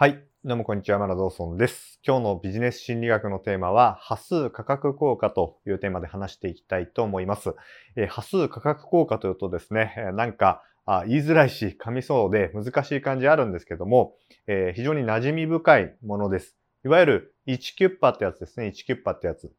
はい。どうもこんにちは。マラドーソンです。今日のビジネス心理学のテーマは、波数価格効果というテーマで話していきたいと思います。えー、波数価格効果というとですね、なんかあ言いづらいし、噛みそうで難しい感じあるんですけども、えー、非常に馴染み深いものです。いわゆる1キュッパってやつですね。1キュッパってやつ。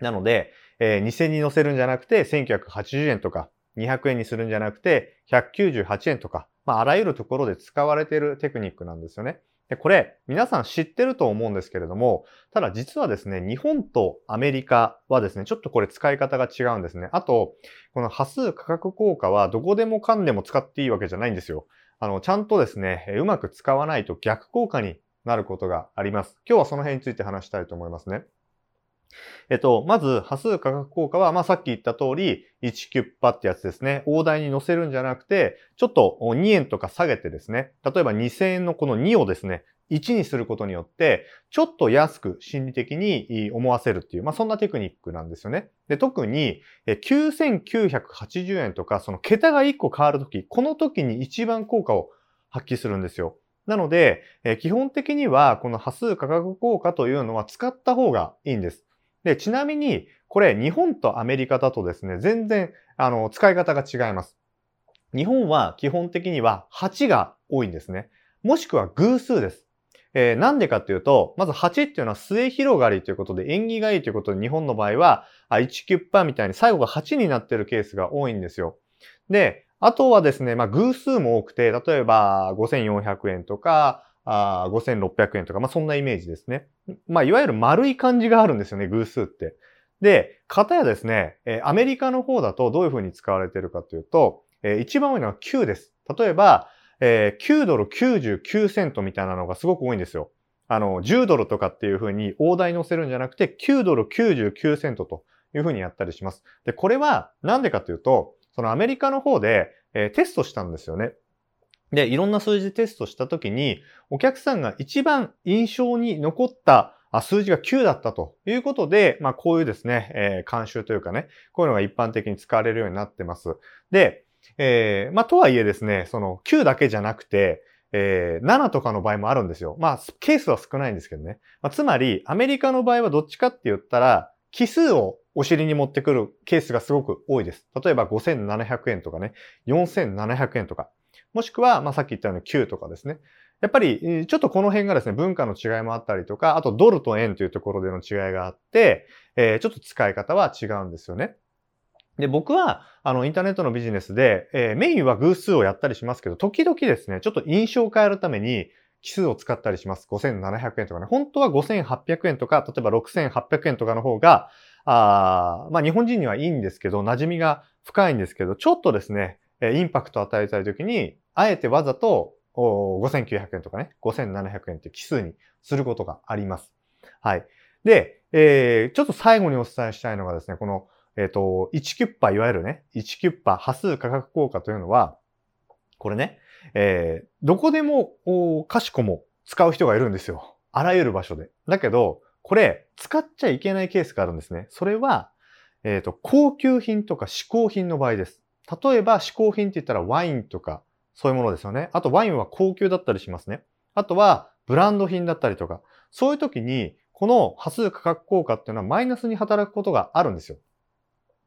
なので、えー、2000に乗せるんじゃなくて1980円とか、200円にするんじゃなくて198円とか、まあ、あらゆるところで使われているテクニックなんですよね。で、これ、皆さん知ってると思うんですけれども、ただ実はですね、日本とアメリカはですね、ちょっとこれ使い方が違うんですね。あと、この波数価格効果はどこでもかんでも使っていいわけじゃないんですよ。あの、ちゃんとですね、うまく使わないと逆効果になることがあります。今日はその辺について話したいと思いますね。えっと、まず、波数価格効果は、まあ、さっき言った通り、1キュッパってやつですね。大台に乗せるんじゃなくて、ちょっと2円とか下げてですね。例えば2000円のこの2をですね、1にすることによって、ちょっと安く心理的に思わせるっていう、まあ、そんなテクニックなんですよね。で、特に、9980円とか、その桁が1個変わるとき、この時に一番効果を発揮するんですよ。なので、基本的には、この波数価格効果というのは使った方がいいんです。で、ちなみに、これ日本とアメリカだとですね、全然、あの、使い方が違います。日本は基本的には8が多いんですね。もしくは偶数です。えー、なんでかっていうと、まず8っていうのは末広がりということで縁起がいいということで日本の場合は1キュッパみたいに最後が8になってるケースが多いんですよ。で、あとはですね、まあ偶数も多くて、例えば5400円とか、あ5600円とか、まあそんなイメージですね。まあいわゆる丸い感じがあるんですよね、偶数って。で、型やですね、えアメリカの方だとどういう風に使われているかというと、え一番多いのは9です。例えば、え9ドル99セントみたいなのがすごく多いんですよ。あの、10ドルとかっていう風に大台乗せるんじゃなくて、9ドル99セントという風にやったりします。で、これはなんでかというと、そのアメリカの方で、えテストしたんですよね。で、いろんな数字テストしたときに、お客さんが一番印象に残った数字が9だったということで、まあこういうですね、えー、監修というかね、こういうのが一般的に使われるようになってます。で、えー、まあとはいえですね、その9だけじゃなくて、えー、7とかの場合もあるんですよ。まあ、ケースは少ないんですけどね。まあ、つまり、アメリカの場合はどっちかって言ったら、奇数をお尻に持ってくるケースがすごく多いです。例えば5700円とかね、4700円とか。もしくは、まあ、さっき言ったように9とかですね。やっぱり、ちょっとこの辺がですね、文化の違いもあったりとか、あとドルと円というところでの違いがあって、えー、ちょっと使い方は違うんですよね。で、僕は、あの、インターネットのビジネスで、えー、メインは偶数をやったりしますけど、時々ですね、ちょっと印象を変えるために、奇数を使ったりします。5700円とかね。本当は5800円とか、例えば6800円とかの方が、あまあ日本人にはいいんですけど、馴染みが深いんですけど、ちょっとですね、インパクトを与えたいときに、あえてわざと5900円とかね、5700円って奇数にすることがあります。はい。で、えー、ちょっと最後にお伝えしたいのがですね、この、えっ、ー、と、1キュッパ、いわゆるね、1キュッパ、波数価格効果というのは、これね、えー、どこでも、おかしこも使う人がいるんですよ。あらゆる場所で。だけど、これ、使っちゃいけないケースがあるんですね。それは、えっ、ー、と、高級品とか嗜好品の場合です。例えば、嗜好品って言ったらワインとか、そういうものですよね。あと、ワインは高級だったりしますね。あとは、ブランド品だったりとか、そういう時に、この波数価格効果っていうのはマイナスに働くことがあるんですよ。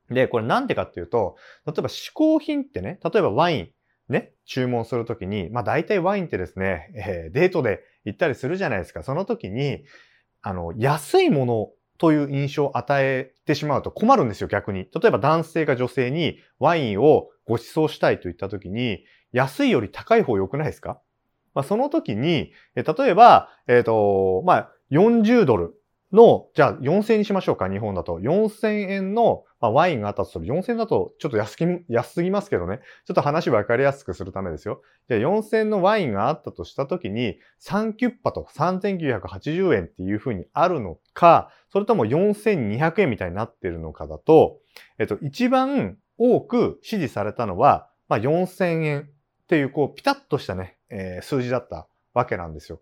で、これなんでかっていうと、例えば嗜好品ってね、例えばワイン、ね、注文するときに、まあ大体ワインってですね、えー、デートで行ったりするじゃないですか。その時に、あの、安いものという印象を与えてしまうと困るんですよ、逆に。例えば男性が女性にワインをご馳走したいと言った時に、安いより高い方良くないですか？まあ、その時に、例えば、えっ、ー、と、まあ、40ドルの、じゃあ4000円にしましょうか、日本だと。4000円の、まあ、ワインがあったとする。4000円だとちょっと安き安すぎますけどね。ちょっと話分かりやすくするためですよ。じゃあ4000円のワインがあったとしたときに、3キュッパと3980円っていうふうにあるのか、それとも4200円みたいになってるのかだと、えっと、一番多く支持されたのは、まあ、4000円っていう、こう、ピタッとしたね、えー、数字だったわけなんですよ。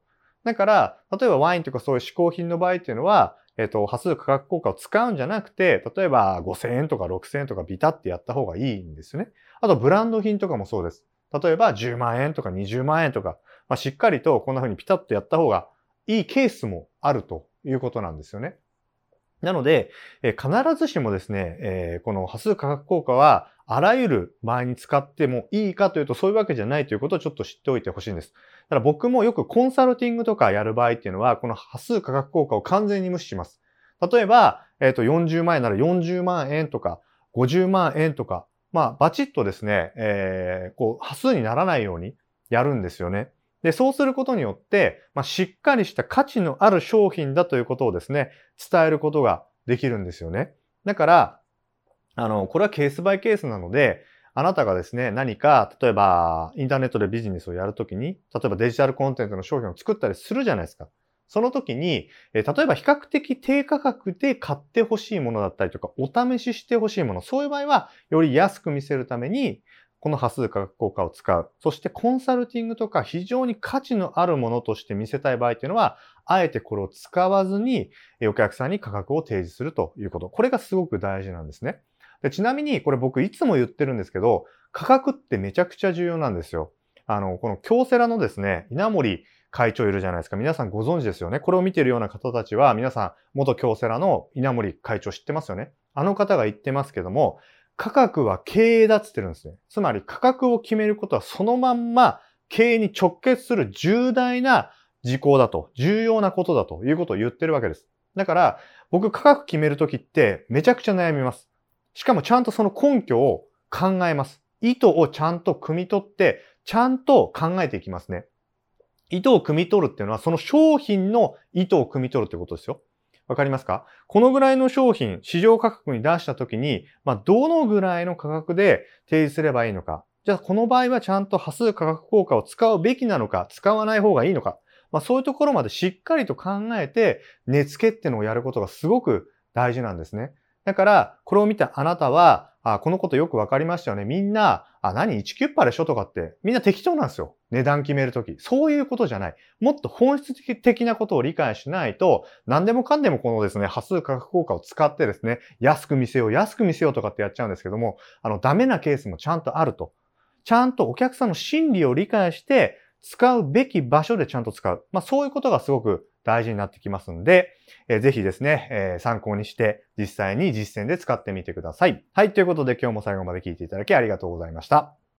だから、例えばワインとかそういう嗜好品の場合っていうのは、えっ、と、波数価格効果を使うんじゃなくて、例えば5000円とか6000円とかビタってやった方がいいんですよね。あと、ブランド品とかもそうです。例えば10万円とか20万円とか、まあ、しっかりとこんな風にピタッとやった方がいいケースもあるということなんですよね。なので、必ずしもですね、この波数価格効果はあらゆる場合に使ってもいいかというとそういうわけじゃないということをちょっと知っておいてほしいんです。だから僕もよくコンサルティングとかやる場合っていうのは、この波数価格効果を完全に無視します。例えば、えっ、ー、と、40万円なら40万円とか、50万円とか、まあ、バチッとですね、えー、こう、波数にならないようにやるんですよね。で、そうすることによって、まあ、しっかりした価値のある商品だということをですね、伝えることができるんですよね。だから、あの、これはケースバイケースなので、あなたがですね、何か、例えば、インターネットでビジネスをやるときに、例えばデジタルコンテンツの商品を作ったりするじゃないですか。その時に、え例えば比較的低価格で買ってほしいものだったりとか、お試ししてほしいもの、そういう場合は、より安く見せるために、この波数価格効果を使う。そしてコンサルティングとか非常に価値のあるものとして見せたい場合っていうのは、あえてこれを使わずにお客さんに価格を提示するということ。これがすごく大事なんですね。でちなみにこれ僕いつも言ってるんですけど、価格ってめちゃくちゃ重要なんですよ。あの、この京セラのですね、稲森会長いるじゃないですか。皆さんご存知ですよね。これを見てるような方たちは、皆さん元京セラの稲森会長知ってますよね。あの方が言ってますけども、価格は経営だっつってるんですね。つまり価格を決めることはそのまんま経営に直結する重大な事項だと、重要なことだということを言ってるわけです。だから、僕価格決めるときってめちゃくちゃ悩みます。しかもちゃんとその根拠を考えます。意図をちゃんと汲み取って、ちゃんと考えていきますね。意図を汲み取るっていうのは、その商品の意図を汲み取るってことですよ。わかりますか？このぐらいの商品、市場価格に出したときに、まあ、どのぐらいの価格で提示すればいいのか。じゃあ、この場合はちゃんと波数価格効果を使うべきなのか、使わない方がいいのか。まあ、そういうところまでしっかりと考えて、値付けってのをやることがすごく大事なんですね。だから、これを見たあなたは、あ、このことよくわかりましたよね。みんな、あ、何 ?1 キュッパでしょとかって、みんな適当なんですよ。値段決めるとき。そういうことじゃない。もっと本質的なことを理解しないと、何でもかんでもこのですね、波数価格効果を使ってですね、安く見せよう、安く見せようとかってやっちゃうんですけども、あの、ダメなケースもちゃんとあると。ちゃんとお客さんの心理を理解して、使うべき場所でちゃんと使う。まあそういうことがすごく大事になってきますんで、えー、ぜひですね、えー、参考にして実際に実践で使ってみてください。はい、ということで今日も最後まで聞いていただきありがとうございました。